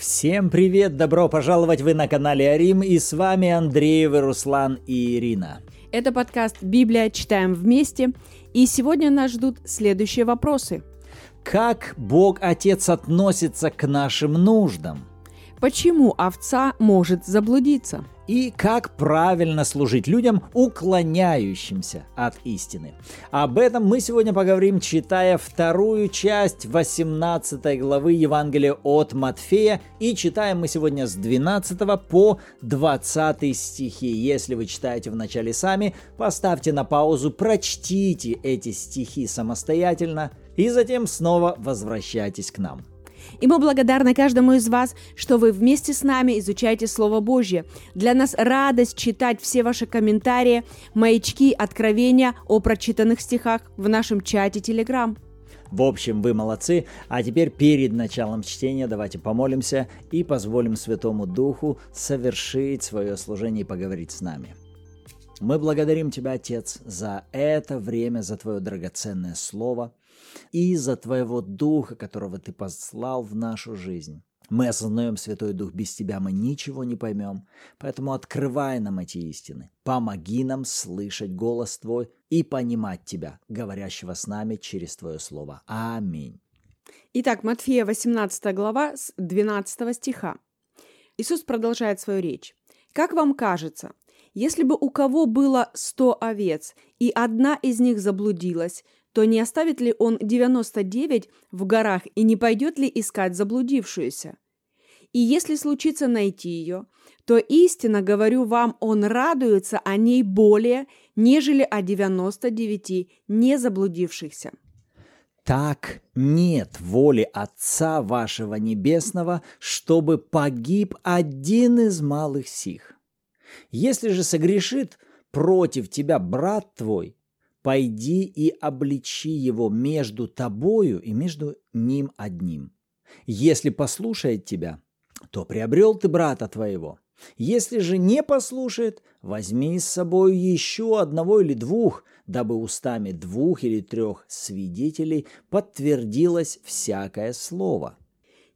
Всем привет! Добро пожаловать! Вы на канале Арим и с вами Андреевы, Руслан и Ирина. Это подкаст «Библия. Читаем вместе». И сегодня нас ждут следующие вопросы. Как Бог Отец относится к нашим нуждам? Почему овца может заблудиться? и как правильно служить людям, уклоняющимся от истины. Об этом мы сегодня поговорим, читая вторую часть 18 главы Евангелия от Матфея. И читаем мы сегодня с 12 по 20 стихи. Если вы читаете вначале сами, поставьте на паузу, прочтите эти стихи самостоятельно и затем снова возвращайтесь к нам. И мы благодарны каждому из вас, что вы вместе с нами изучаете Слово Божье. Для нас радость читать все ваши комментарии, маячки, откровения о прочитанных стихах в нашем чате Телеграм. В общем, вы молодцы. А теперь перед началом чтения давайте помолимся и позволим Святому Духу совершить свое служение и поговорить с нами. Мы благодарим Тебя, Отец, за это время, за Твое драгоценное Слово и за Твоего Духа, которого Ты послал в нашу жизнь. Мы осознаем, Святой Дух, без Тебя мы ничего не поймем, поэтому открывай нам эти истины. Помоги нам слышать голос Твой и понимать Тебя, говорящего с нами через Твое Слово. Аминь. Итак, Матфея 18 глава с 12 стиха. Иисус продолжает свою речь. «Как вам кажется, если бы у кого было сто овец, и одна из них заблудилась, то не оставит ли он 99 в горах и не пойдет ли искать заблудившуюся? И если случится найти ее, то истинно говорю вам, он радуется о ней более, нежели о 99 не заблудившихся. Так нет воли Отца вашего Небесного, чтобы погиб один из малых сих. Если же согрешит против тебя брат твой, пойди и обличи его между тобою и между ним одним. Если послушает тебя, то приобрел ты брата твоего. Если же не послушает, возьми с собой еще одного или двух, дабы устами двух или трех свидетелей подтвердилось всякое слово.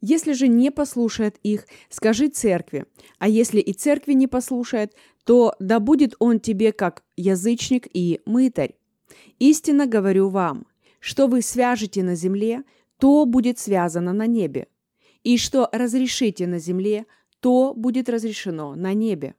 Если же не послушает их, скажи церкви, а если и церкви не послушает, то да будет он тебе как язычник и мытарь. Истинно говорю вам, что вы свяжете на земле, то будет связано на небе, и что разрешите на земле, то будет разрешено на небе.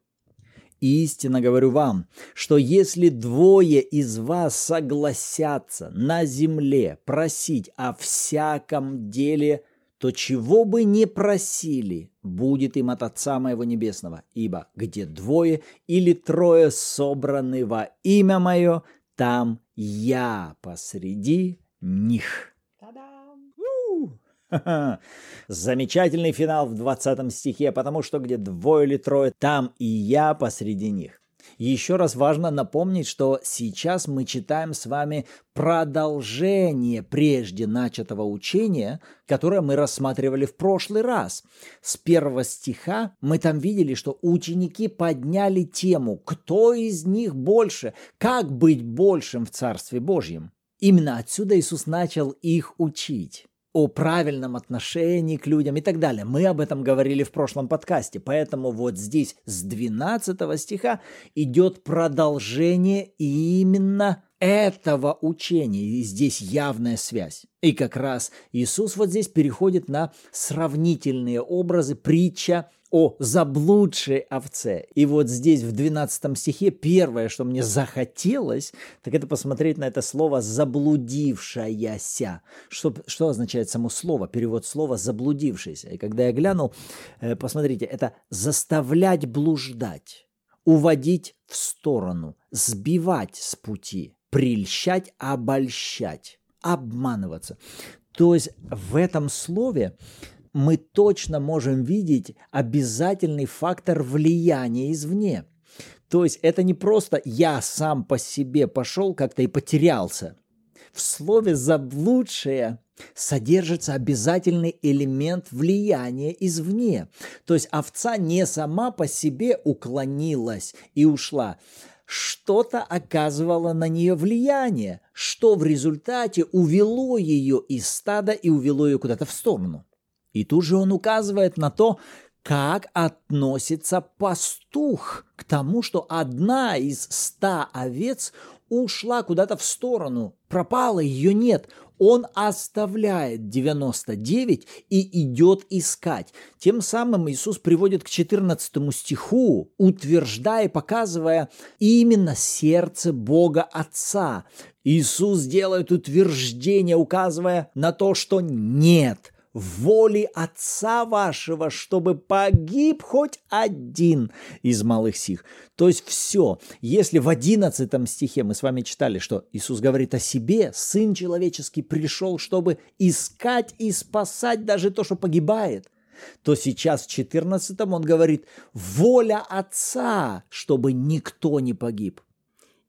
Истинно говорю вам, что если двое из вас согласятся на земле просить о всяком деле – то чего бы ни просили, будет им от Отца Моего Небесного, ибо где двое или трое собраны во имя Мое, там я посреди них. Замечательный финал в 20 стихе, потому что где двое или трое, там и я посреди них. Еще раз важно напомнить, что сейчас мы читаем с вами продолжение прежде начатого учения, которое мы рассматривали в прошлый раз. С первого стиха мы там видели, что ученики подняли тему «Кто из них больше? Как быть большим в Царстве Божьем?» Именно отсюда Иисус начал их учить о правильном отношении к людям и так далее. Мы об этом говорили в прошлом подкасте, поэтому вот здесь с 12 стиха идет продолжение именно этого учения, и здесь явная связь. И как раз Иисус вот здесь переходит на сравнительные образы, притча о заблудшей овце. И вот здесь в 12 стихе первое, что мне захотелось, так это посмотреть на это слово «заблудившаяся». Что, что означает само слово? Перевод слова «заблудившийся». И когда я глянул, э, посмотрите, это «заставлять блуждать», «уводить в сторону», «сбивать с пути», «прельщать», «обольщать», «обманываться». То есть в этом слове мы точно можем видеть обязательный фактор влияния извне. То есть это не просто я сам по себе пошел как-то и потерялся. В слове «заблудшее» содержится обязательный элемент влияния извне. То есть овца не сама по себе уклонилась и ушла. Что-то оказывало на нее влияние, что в результате увело ее из стада и увело ее куда-то в сторону. И тут же он указывает на то, как относится пастух к тому, что одна из ста овец ушла куда-то в сторону, пропала, ее нет. Он оставляет 99 и идет искать. Тем самым Иисус приводит к 14 стиху, утверждая, показывая именно сердце Бога Отца. Иисус делает утверждение, указывая на то, что нет – воли Отца вашего, чтобы погиб хоть один из малых сих. То есть все. Если в одиннадцатом стихе мы с вами читали, что Иисус говорит о себе, Сын Человеческий пришел, чтобы искать и спасать даже то, что погибает, то сейчас в 14 он говорит, воля Отца, чтобы никто не погиб.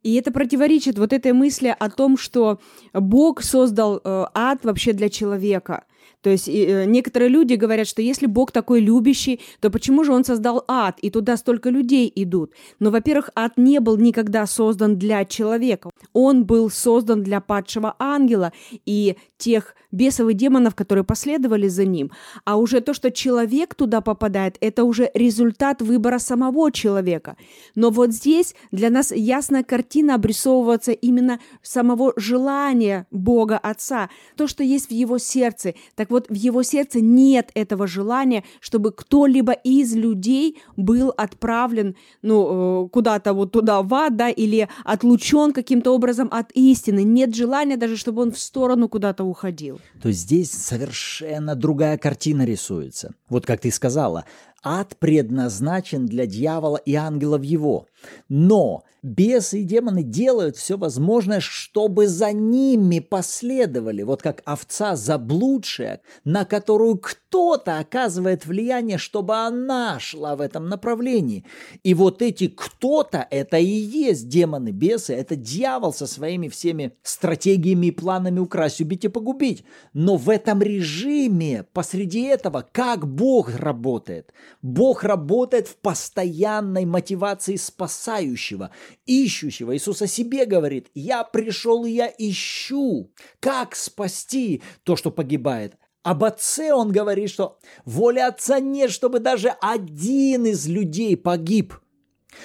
И это противоречит вот этой мысли о том, что Бог создал э, ад вообще для человека – то есть э, некоторые люди говорят, что если Бог такой любящий, то почему же Он создал ад, и туда столько людей идут? Но, во-первых, ад не был никогда создан для человека. Он был создан для падшего ангела и тех бесов и демонов, которые последовали за ним. А уже то, что человек туда попадает, это уже результат выбора самого человека. Но вот здесь для нас ясная картина обрисовывается именно самого желания Бога Отца, то, что есть в его сердце. Так вот, в его сердце нет этого желания, чтобы кто-либо из людей был отправлен ну, э, куда-то вот туда, в ад, да, или отлучен каким-то образом от истины. Нет желания даже, чтобы он в сторону куда-то уходил то здесь совершенно другая картина рисуется. Вот как ты сказала, ад предназначен для дьявола и ангелов его. Но бесы и демоны делают все возможное, чтобы за ними последовали, вот как овца заблудшая, на которую кто-то оказывает влияние, чтобы она шла в этом направлении. И вот эти кто-то, это и есть демоны, бесы, это дьявол со своими всеми стратегиями и планами украсть, убить и погубить. Но в этом режиме, посреди этого, как Бог работает? Бог работает в постоянной мотивации спасающего ищущего. Иисус о себе говорит, я пришел и я ищу, как спасти то, что погибает. Об отце он говорит, что воля отца нет, чтобы даже один из людей погиб.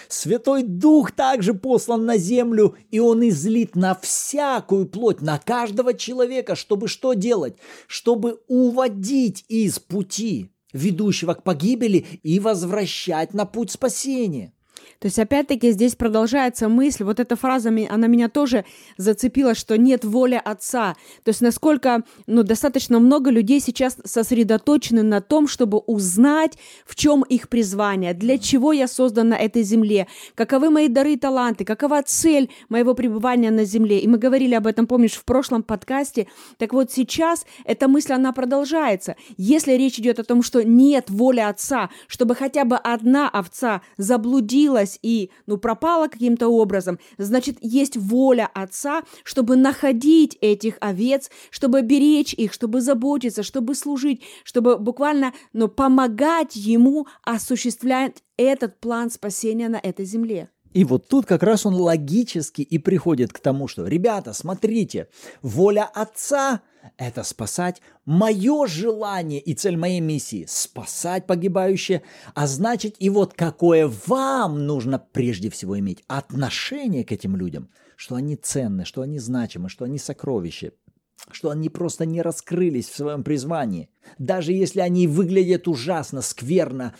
Святой Дух также послан на землю, и Он излит на всякую плоть, на каждого человека, чтобы что делать? Чтобы уводить из пути, ведущего к погибели, и возвращать на путь спасения. То есть, опять-таки, здесь продолжается мысль, вот эта фраза, она меня тоже зацепила, что нет воли Отца. То есть, насколько, ну, достаточно много людей сейчас сосредоточены на том, чтобы узнать, в чем их призвание, для чего я создан на этой земле, каковы мои дары и таланты, какова цель моего пребывания на земле. И мы говорили об этом, помнишь, в прошлом подкасте. Так вот, сейчас эта мысль, она продолжается. Если речь идет о том, что нет воли Отца, чтобы хотя бы одна овца заблудилась, потерялась и, ну, пропала каким-то образом, значит, есть воля Отца, чтобы находить этих овец, чтобы беречь их, чтобы заботиться, чтобы служить, чтобы буквально, ну, помогать Ему осуществлять этот план спасения на этой земле. И вот тут как раз он логически и приходит к тому, что, ребята, смотрите, воля Отца – это спасать мое желание и цель моей миссии – спасать погибающее, а значит и вот какое вам нужно прежде всего иметь отношение к этим людям, что они ценны, что они значимы, что они сокровища, что они просто не раскрылись в своем призвании. Даже если они выглядят ужасно, скверно,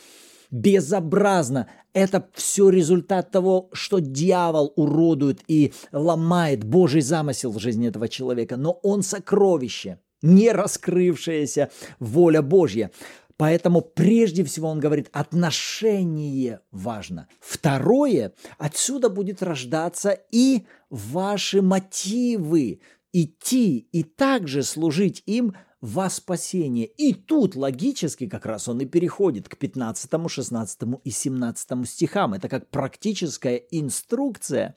безобразно. Это все результат того, что дьявол уродует и ломает Божий замысел в жизни этого человека. Но он сокровище, не раскрывшаяся воля Божья. Поэтому прежде всего он говорит, отношение важно. Второе, отсюда будет рождаться и ваши мотивы идти и также служить им во спасение. И тут логически как раз он и переходит к 15, 16 и 17 стихам. Это как практическая инструкция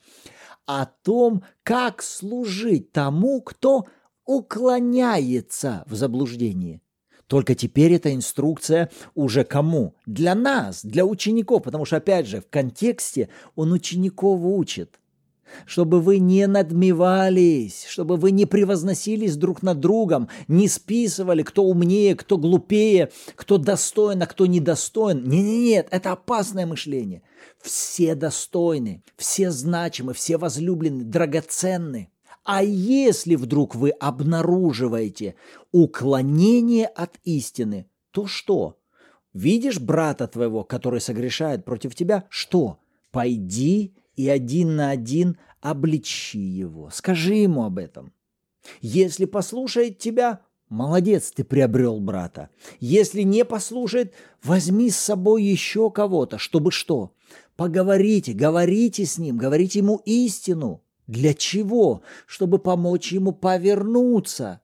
о том, как служить тому, кто уклоняется в заблуждении. Только теперь эта инструкция уже кому? Для нас, для учеников, потому что, опять же, в контексте он учеников учит. Чтобы вы не надмевались, чтобы вы не превозносились друг над другом, не списывали, кто умнее, кто глупее, кто достоин, а кто недостоин. Нет-нет-нет, это опасное мышление. Все достойны, все значимы, все возлюблены, драгоценны. А если вдруг вы обнаруживаете уклонение от истины, то что? Видишь брата твоего, который согрешает против тебя? Что? Пойди и один на один обличи его. Скажи ему об этом. Если послушает тебя, молодец, ты приобрел брата. Если не послушает, возьми с собой еще кого-то, чтобы что? Поговорите, говорите с ним, говорите ему истину. Для чего? Чтобы помочь ему повернуться.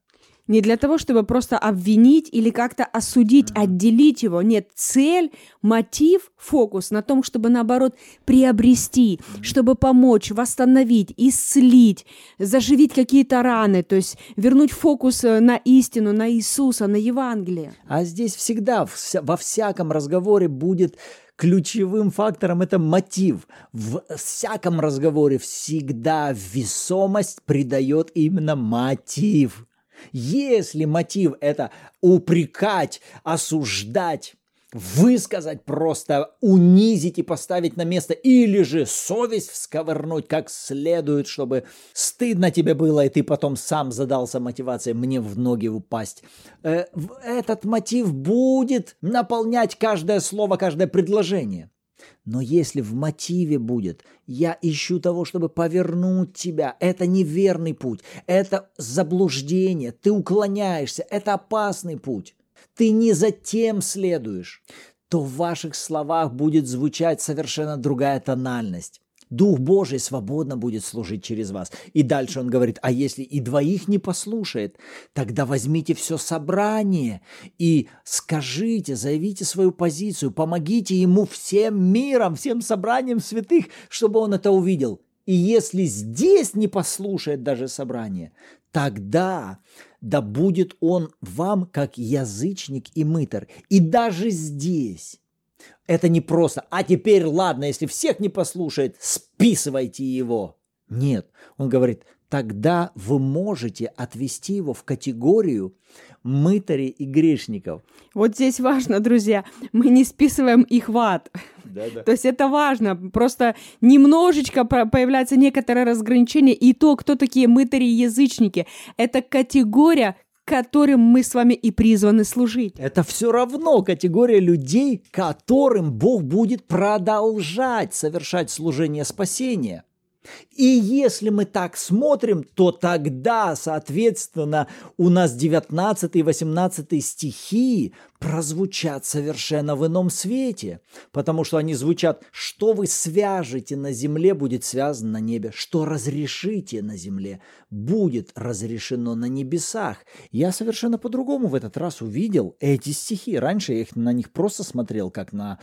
Не для того, чтобы просто обвинить или как-то осудить, mm-hmm. отделить его. Нет, цель, мотив, фокус на том, чтобы наоборот приобрести, mm-hmm. чтобы помочь, восстановить, исцелить, заживить какие-то раны, то есть вернуть фокус э, на истину, на Иисуса, на Евангелие. А здесь всегда во всяком разговоре будет ключевым фактором это мотив. В всяком разговоре всегда весомость придает именно мотив. Если мотив это упрекать, осуждать, высказать просто, унизить и поставить на место, или же совесть всковырнуть как следует, чтобы стыдно тебе было, и ты потом сам задался мотивацией мне в ноги упасть. Э, этот мотив будет наполнять каждое слово, каждое предложение. Но если в мотиве будет «я ищу того, чтобы повернуть тебя», это неверный путь, это заблуждение, ты уклоняешься, это опасный путь ты не за тем следуешь, то в ваших словах будет звучать совершенно другая тональность. Дух Божий свободно будет служить через вас. И дальше он говорит, а если и двоих не послушает, тогда возьмите все собрание и скажите, заявите свою позицию, помогите ему всем миром, всем собранием святых, чтобы он это увидел. И если здесь не послушает даже собрание, тогда да будет он вам как язычник и мытар. И даже здесь это не просто, а теперь ладно, если всех не послушает, списывайте его. Нет, он говорит, тогда вы можете отвести его в категорию мытарей и грешников. Вот здесь важно, друзья, мы не списываем их в ад. Да, да. То есть это важно. Просто немножечко появляется некоторое разграничение. И то, кто такие мытари и язычники, это категория, которым мы с вами и призваны служить. Это все равно категория людей, которым Бог будет продолжать совершать служение спасения. И если мы так смотрим, то тогда, соответственно, у нас 19 и 18 стихи прозвучат совершенно в ином свете, потому что они звучат «что вы свяжете на земле, будет связано на небе, что разрешите на земле, будет разрешено на небесах». Я совершенно по-другому в этот раз увидел эти стихи. Раньше я их на них просто смотрел как на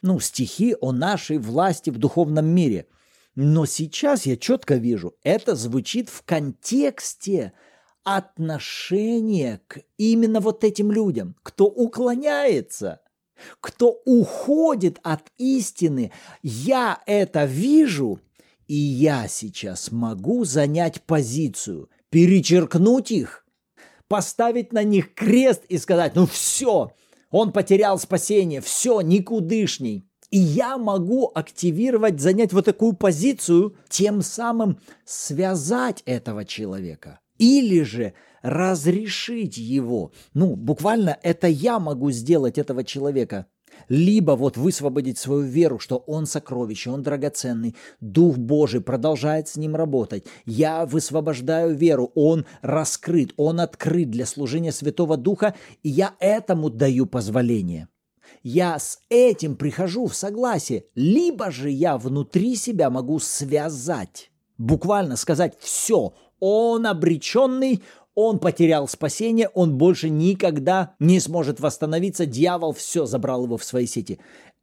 ну, стихи о нашей власти в духовном мире – но сейчас я четко вижу, это звучит в контексте отношения к именно вот этим людям, кто уклоняется, кто уходит от истины. Я это вижу, и я сейчас могу занять позицию, перечеркнуть их, поставить на них крест и сказать, ну все, он потерял спасение, все, никудышний. И я могу активировать, занять вот такую позицию, тем самым связать этого человека. Или же разрешить его. Ну, буквально это я могу сделать этого человека. Либо вот высвободить свою веру, что он сокровище, он драгоценный, Дух Божий продолжает с ним работать. Я высвобождаю веру, он раскрыт, он открыт для служения Святого Духа, и я этому даю позволение я с этим прихожу в согласие, либо же я внутри себя могу связать, буквально сказать все, он обреченный, он потерял спасение, он больше никогда не сможет восстановиться, дьявол все забрал его в свои сети.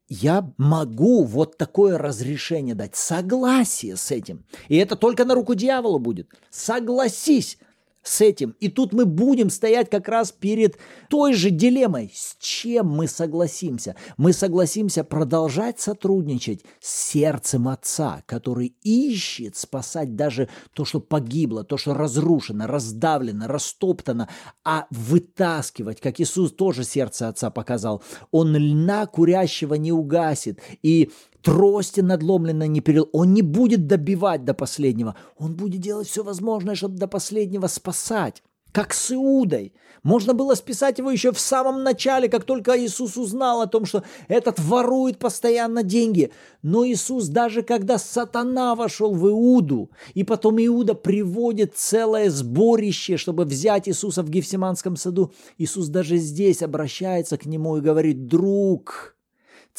Я могу вот такое разрешение дать, согласие с этим. И это только на руку дьяволу будет. Согласись, с этим. И тут мы будем стоять как раз перед той же дилеммой. С чем мы согласимся? Мы согласимся продолжать сотрудничать с сердцем Отца, который ищет спасать даже то, что погибло, то, что разрушено, раздавлено, растоптано, а вытаскивать, как Иисус тоже сердце Отца показал. Он льна курящего не угасит, и трости надломленно не перел. Он не будет добивать до последнего. Он будет делать все возможное, чтобы до последнего спасать. Как с Иудой. Можно было списать его еще в самом начале, как только Иисус узнал о том, что этот ворует постоянно деньги. Но Иисус, даже когда сатана вошел в Иуду, и потом Иуда приводит целое сборище, чтобы взять Иисуса в Гефсиманском саду, Иисус даже здесь обращается к нему и говорит, друг,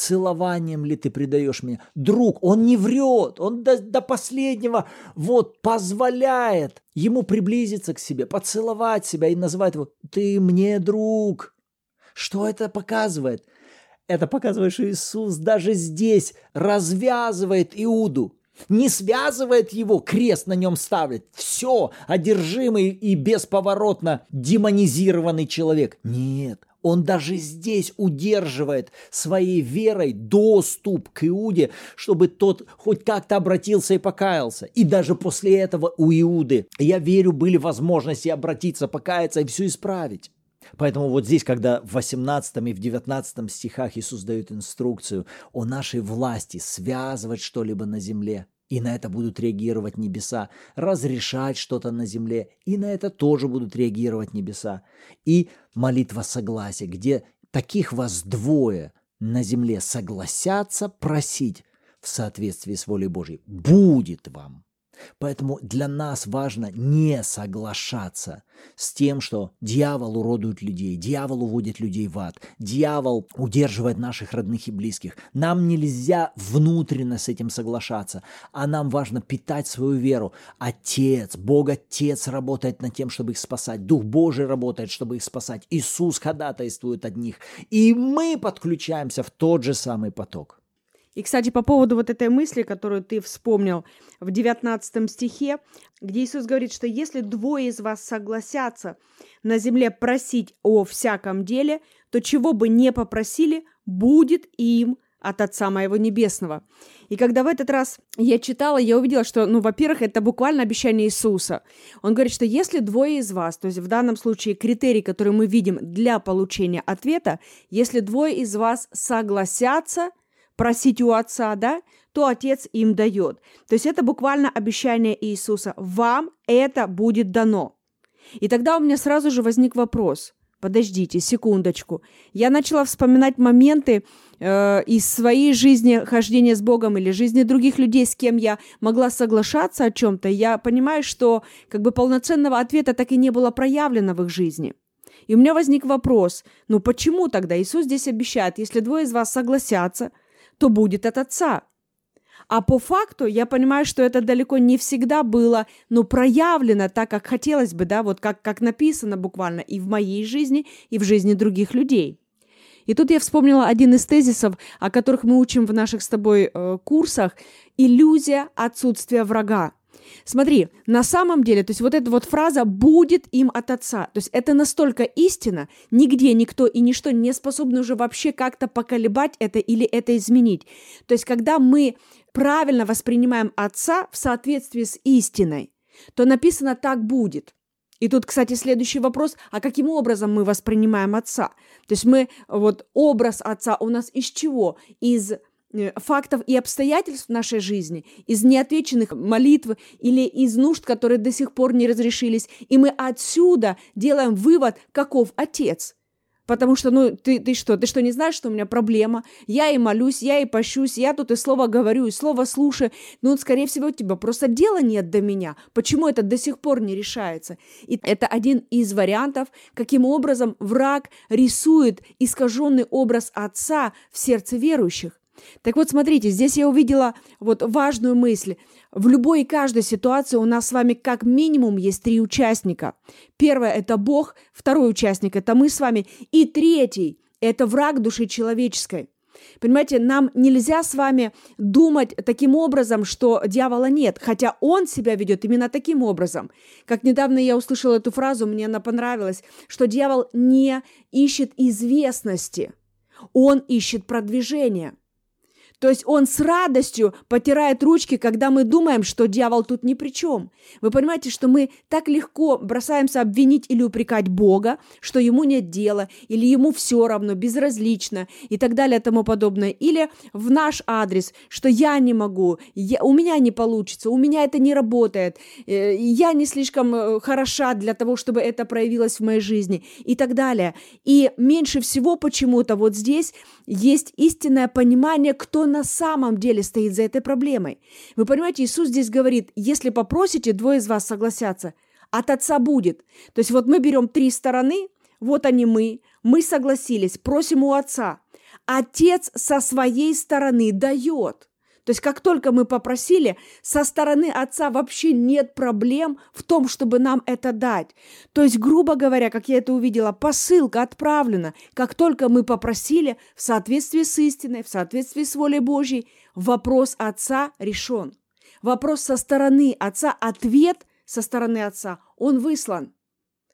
целованием ли ты предаешь меня? Друг, он не врет, он до, до последнего вот позволяет ему приблизиться к себе, поцеловать себя и называть его «ты мне друг». Что это показывает? Это показывает, что Иисус даже здесь развязывает Иуду, не связывает его, крест на нем ставит. Все, одержимый и бесповоротно демонизированный человек. Нет, он даже здесь удерживает своей верой доступ к Иуде, чтобы тот хоть как-то обратился и покаялся. И даже после этого у Иуды, я верю, были возможности обратиться, покаяться и все исправить. Поэтому вот здесь, когда в 18 и в 19 стихах Иисус дает инструкцию о нашей власти связывать что-либо на земле, и на это будут реагировать небеса, разрешать что-то на земле, и на это тоже будут реагировать небеса. И молитва согласия, где таких вас двое на земле согласятся просить в соответствии с волей Божьей, будет вам. Поэтому для нас важно не соглашаться с тем, что дьявол уродует людей, дьявол уводит людей в ад, дьявол удерживает наших родных и близких. Нам нельзя внутренно с этим соглашаться, а нам важно питать свою веру. Отец, Бог Отец работает над тем, чтобы их спасать. Дух Божий работает, чтобы их спасать. Иисус ходатайствует от них. И мы подключаемся в тот же самый поток. И, кстати, по поводу вот этой мысли, которую ты вспомнил в 19 стихе, где Иисус говорит, что если двое из вас согласятся на земле просить о всяком деле, то чего бы не попросили, будет им от Отца Моего Небесного. И когда в этот раз я читала, я увидела, что, ну, во-первых, это буквально обещание Иисуса. Он говорит, что если двое из вас, то есть в данном случае критерий, который мы видим для получения ответа, если двое из вас согласятся просить у Отца, да, то Отец им дает. То есть это буквально обещание Иисуса. Вам это будет дано. И тогда у меня сразу же возник вопрос. Подождите, секундочку. Я начала вспоминать моменты э, из своей жизни хождения с Богом или жизни других людей, с кем я могла соглашаться о чем-то. Я понимаю, что как бы полноценного ответа так и не было проявлено в их жизни. И у меня возник вопрос, ну почему тогда Иисус здесь обещает, если двое из вас согласятся, то будет от Отца. А по факту я понимаю, что это далеко не всегда было, но проявлено так, как хотелось бы, да, вот как, как написано буквально и в моей жизни, и в жизни других людей. И тут я вспомнила один из тезисов, о которых мы учим в наших с тобой э, курсах – иллюзия отсутствия врага. Смотри, на самом деле, то есть вот эта вот фраза «будет им от Отца», то есть это настолько истина, нигде никто и ничто не способны уже вообще как-то поколебать это или это изменить. То есть когда мы правильно воспринимаем Отца в соответствии с истиной, то написано «так будет». И тут, кстати, следующий вопрос, а каким образом мы воспринимаем Отца? То есть мы, вот образ Отца у нас из чего? Из фактов и обстоятельств в нашей жизни, из неотвеченных молитв или из нужд, которые до сих пор не разрешились. И мы отсюда делаем вывод, каков Отец. Потому что, ну, ты, ты что, ты что, не знаешь, что у меня проблема? Я и молюсь, я и пощусь, я тут и слово говорю, и слово слушаю. Ну, скорее всего, у тебя просто дела нет до меня. Почему это до сих пор не решается? И это один из вариантов, каким образом враг рисует искаженный образ Отца в сердце верующих. Так вот, смотрите, здесь я увидела вот важную мысль. В любой и каждой ситуации у нас с вами как минимум есть три участника. Первое – это Бог, второй участник – это мы с вами, и третий – это враг души человеческой. Понимаете, нам нельзя с вами думать таким образом, что дьявола нет, хотя он себя ведет именно таким образом. Как недавно я услышала эту фразу, мне она понравилась, что дьявол не ищет известности, он ищет продвижение. То есть он с радостью потирает ручки, когда мы думаем, что дьявол тут ни при чем. Вы понимаете, что мы так легко бросаемся обвинить или упрекать Бога, что ему нет дела, или ему все равно, безразлично и так далее и тому подобное. Или в наш адрес, что я не могу, я, у меня не получится, у меня это не работает, э, я не слишком э, хороша для того, чтобы это проявилось в моей жизни и так далее. И меньше всего почему-то вот здесь есть истинное понимание, кто на самом деле стоит за этой проблемой. Вы понимаете, Иисус здесь говорит, если попросите, двое из вас согласятся, от Отца будет. То есть вот мы берем три стороны, вот они мы, мы согласились, просим у Отца. Отец со своей стороны дает. То есть как только мы попросили, со стороны отца вообще нет проблем в том, чтобы нам это дать. То есть, грубо говоря, как я это увидела, посылка отправлена. Как только мы попросили, в соответствии с истиной, в соответствии с волей Божьей, вопрос отца решен. Вопрос со стороны отца, ответ со стороны отца, он выслан.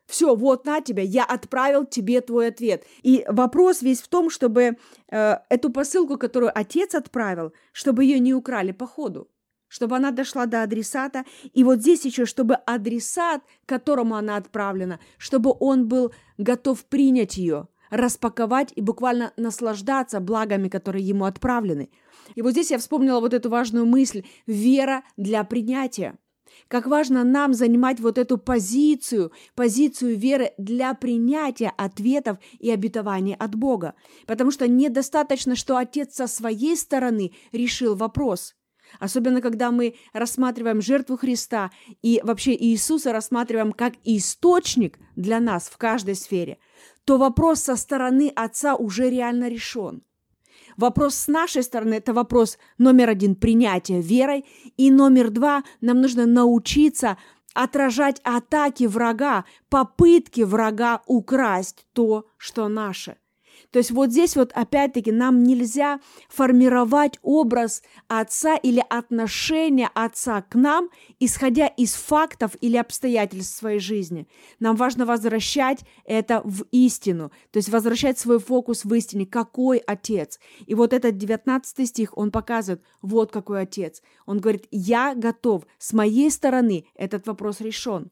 Все, вот на тебя, я отправил тебе твой ответ. И вопрос весь в том, чтобы э, эту посылку, которую отец отправил, чтобы ее не украли по ходу, чтобы она дошла до адресата. И вот здесь еще, чтобы адресат, которому она отправлена, чтобы он был готов принять ее, распаковать и буквально наслаждаться благами, которые ему отправлены. И вот здесь я вспомнила вот эту важную мысль – вера для принятия. Как важно нам занимать вот эту позицию, позицию веры для принятия ответов и обетований от Бога. Потому что недостаточно, что Отец со своей стороны решил вопрос. Особенно, когда мы рассматриваем жертву Христа и вообще Иисуса рассматриваем как источник для нас в каждой сфере, то вопрос со стороны Отца уже реально решен. Вопрос с нашей стороны – это вопрос номер один – принятия верой. И номер два – нам нужно научиться отражать атаки врага, попытки врага украсть то, что наше – то есть вот здесь вот опять-таки нам нельзя формировать образ отца или отношение отца к нам, исходя из фактов или обстоятельств своей жизни. Нам важно возвращать это в истину, то есть возвращать свой фокус в истине, какой отец. И вот этот 19 стих, он показывает, вот какой отец. Он говорит, я готов, с моей стороны этот вопрос решен.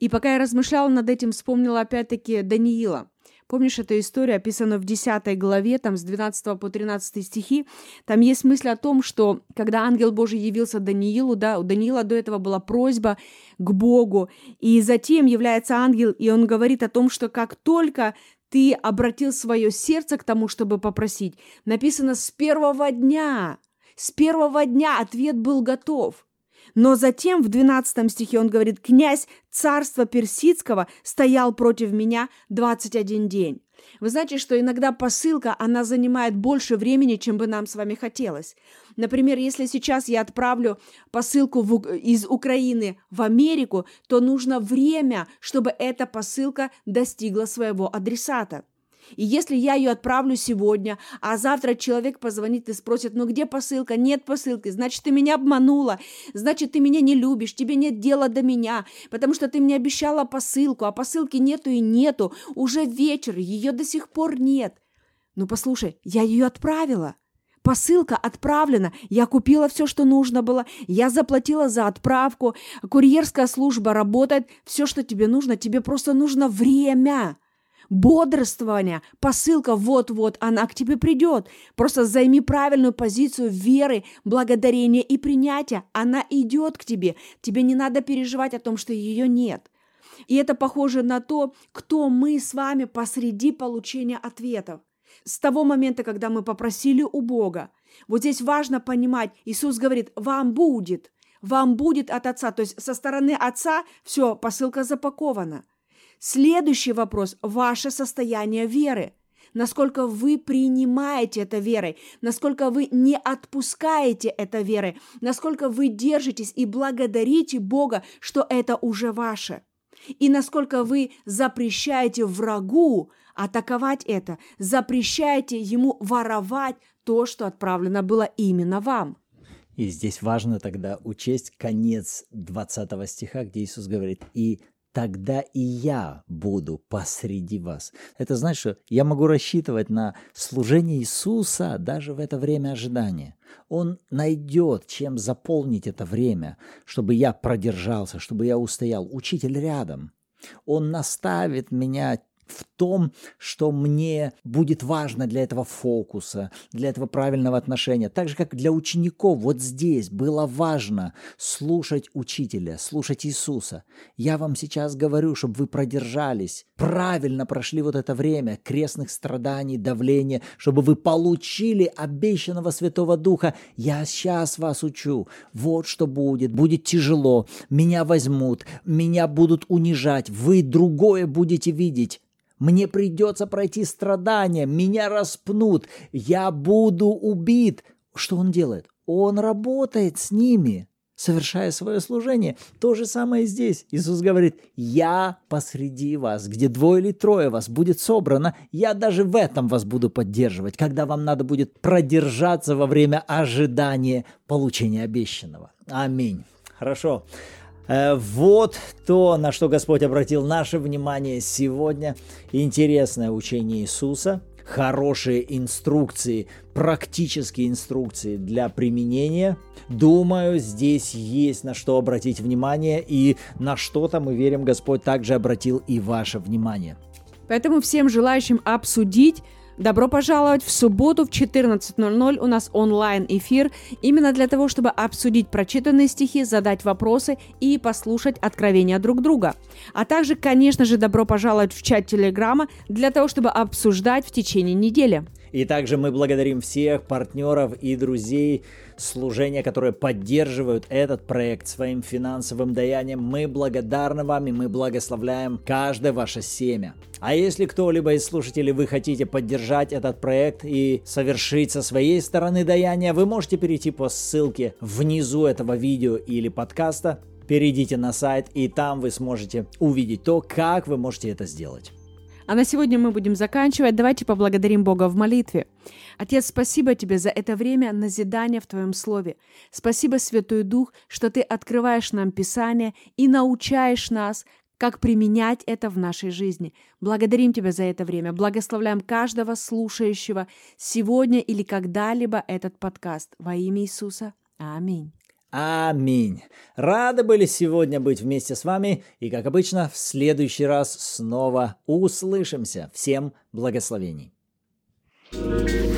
И пока я размышляла над этим, вспомнила опять-таки Даниила. Помнишь эту историю, описанную в 10 главе, там с 12 по 13 стихи? Там есть мысль о том, что когда ангел Божий явился Даниилу, да, у Даниила до этого была просьба к Богу, и затем является ангел, и он говорит о том, что как только ты обратил свое сердце к тому, чтобы попросить, написано с первого дня, с первого дня ответ был готов – но затем в 12 стихе он говорит, «Князь царства персидского стоял против меня 21 день». Вы знаете, что иногда посылка, она занимает больше времени, чем бы нам с вами хотелось. Например, если сейчас я отправлю посылку в, из Украины в Америку, то нужно время, чтобы эта посылка достигла своего адресата. И если я ее отправлю сегодня, а завтра человек позвонит и спросит, ну где посылка? Нет посылки, значит, ты меня обманула, значит, ты меня не любишь, тебе нет дела до меня, потому что ты мне обещала посылку, а посылки нету и нету, уже вечер, ее до сих пор нет. Ну послушай, я ее отправила. Посылка отправлена, я купила все, что нужно было, я заплатила за отправку, курьерская служба работает, все, что тебе нужно, тебе просто нужно время бодрствования, посылка вот-вот, она к тебе придет. Просто займи правильную позицию веры, благодарения и принятия. Она идет к тебе. Тебе не надо переживать о том, что ее нет. И это похоже на то, кто мы с вами посреди получения ответов. С того момента, когда мы попросили у Бога. Вот здесь важно понимать, Иисус говорит, вам будет, вам будет от Отца. То есть со стороны Отца все, посылка запакована. Следующий вопрос – ваше состояние веры. Насколько вы принимаете это верой, насколько вы не отпускаете это верой, насколько вы держитесь и благодарите Бога, что это уже ваше. И насколько вы запрещаете врагу атаковать это, запрещаете ему воровать то, что отправлено было именно вам. И здесь важно тогда учесть конец 20 стиха, где Иисус говорит, и тогда и я буду посреди вас. Это значит, что я могу рассчитывать на служение Иисуса даже в это время ожидания. Он найдет, чем заполнить это время, чтобы я продержался, чтобы я устоял. Учитель рядом. Он наставит меня в том, что мне будет важно для этого фокуса, для этого правильного отношения. Так же, как для учеников вот здесь было важно слушать учителя, слушать Иисуса. Я вам сейчас говорю, чтобы вы продержались, правильно прошли вот это время крестных страданий, давления, чтобы вы получили обещанного Святого Духа. Я сейчас вас учу. Вот что будет. Будет тяжело. Меня возьмут, меня будут унижать. Вы другое будете видеть. Мне придется пройти страдания, меня распнут, я буду убит. Что он делает? Он работает с ними, совершая свое служение. То же самое здесь. Иисус говорит, я посреди вас, где двое или трое вас будет собрано, я даже в этом вас буду поддерживать, когда вам надо будет продержаться во время ожидания получения обещанного. Аминь. Хорошо. Э, вот то, на что Господь обратил наше внимание сегодня. Интересное учение Иисуса, хорошие инструкции, практические инструкции для применения. Думаю, здесь есть на что обратить внимание, и на что-то, мы верим, Господь также обратил и ваше внимание. Поэтому всем желающим обсудить Добро пожаловать в субботу в 14.00 у нас онлайн-эфир именно для того, чтобы обсудить прочитанные стихи, задать вопросы и послушать откровения друг друга. А также, конечно же, добро пожаловать в чат Телеграма для того, чтобы обсуждать в течение недели. И также мы благодарим всех партнеров и друзей служения, которые поддерживают этот проект своим финансовым даянием. Мы благодарны вам и мы благословляем каждое ваше семя. А если кто-либо из слушателей вы хотите поддержать этот проект и совершить со своей стороны даяние, вы можете перейти по ссылке внизу этого видео или подкаста, перейдите на сайт и там вы сможете увидеть то, как вы можете это сделать. А на сегодня мы будем заканчивать. Давайте поблагодарим Бога в молитве. Отец, спасибо тебе за это время назидания в Твоем Слове. Спасибо, Святой Дух, что Ты открываешь нам Писание и научаешь нас, как применять это в нашей жизни. Благодарим Тебя за это время. Благословляем каждого слушающего сегодня или когда-либо этот подкаст. Во имя Иисуса. Аминь. Аминь. Рады были сегодня быть вместе с вами и, как обычно, в следующий раз снова услышимся. Всем благословений. thank you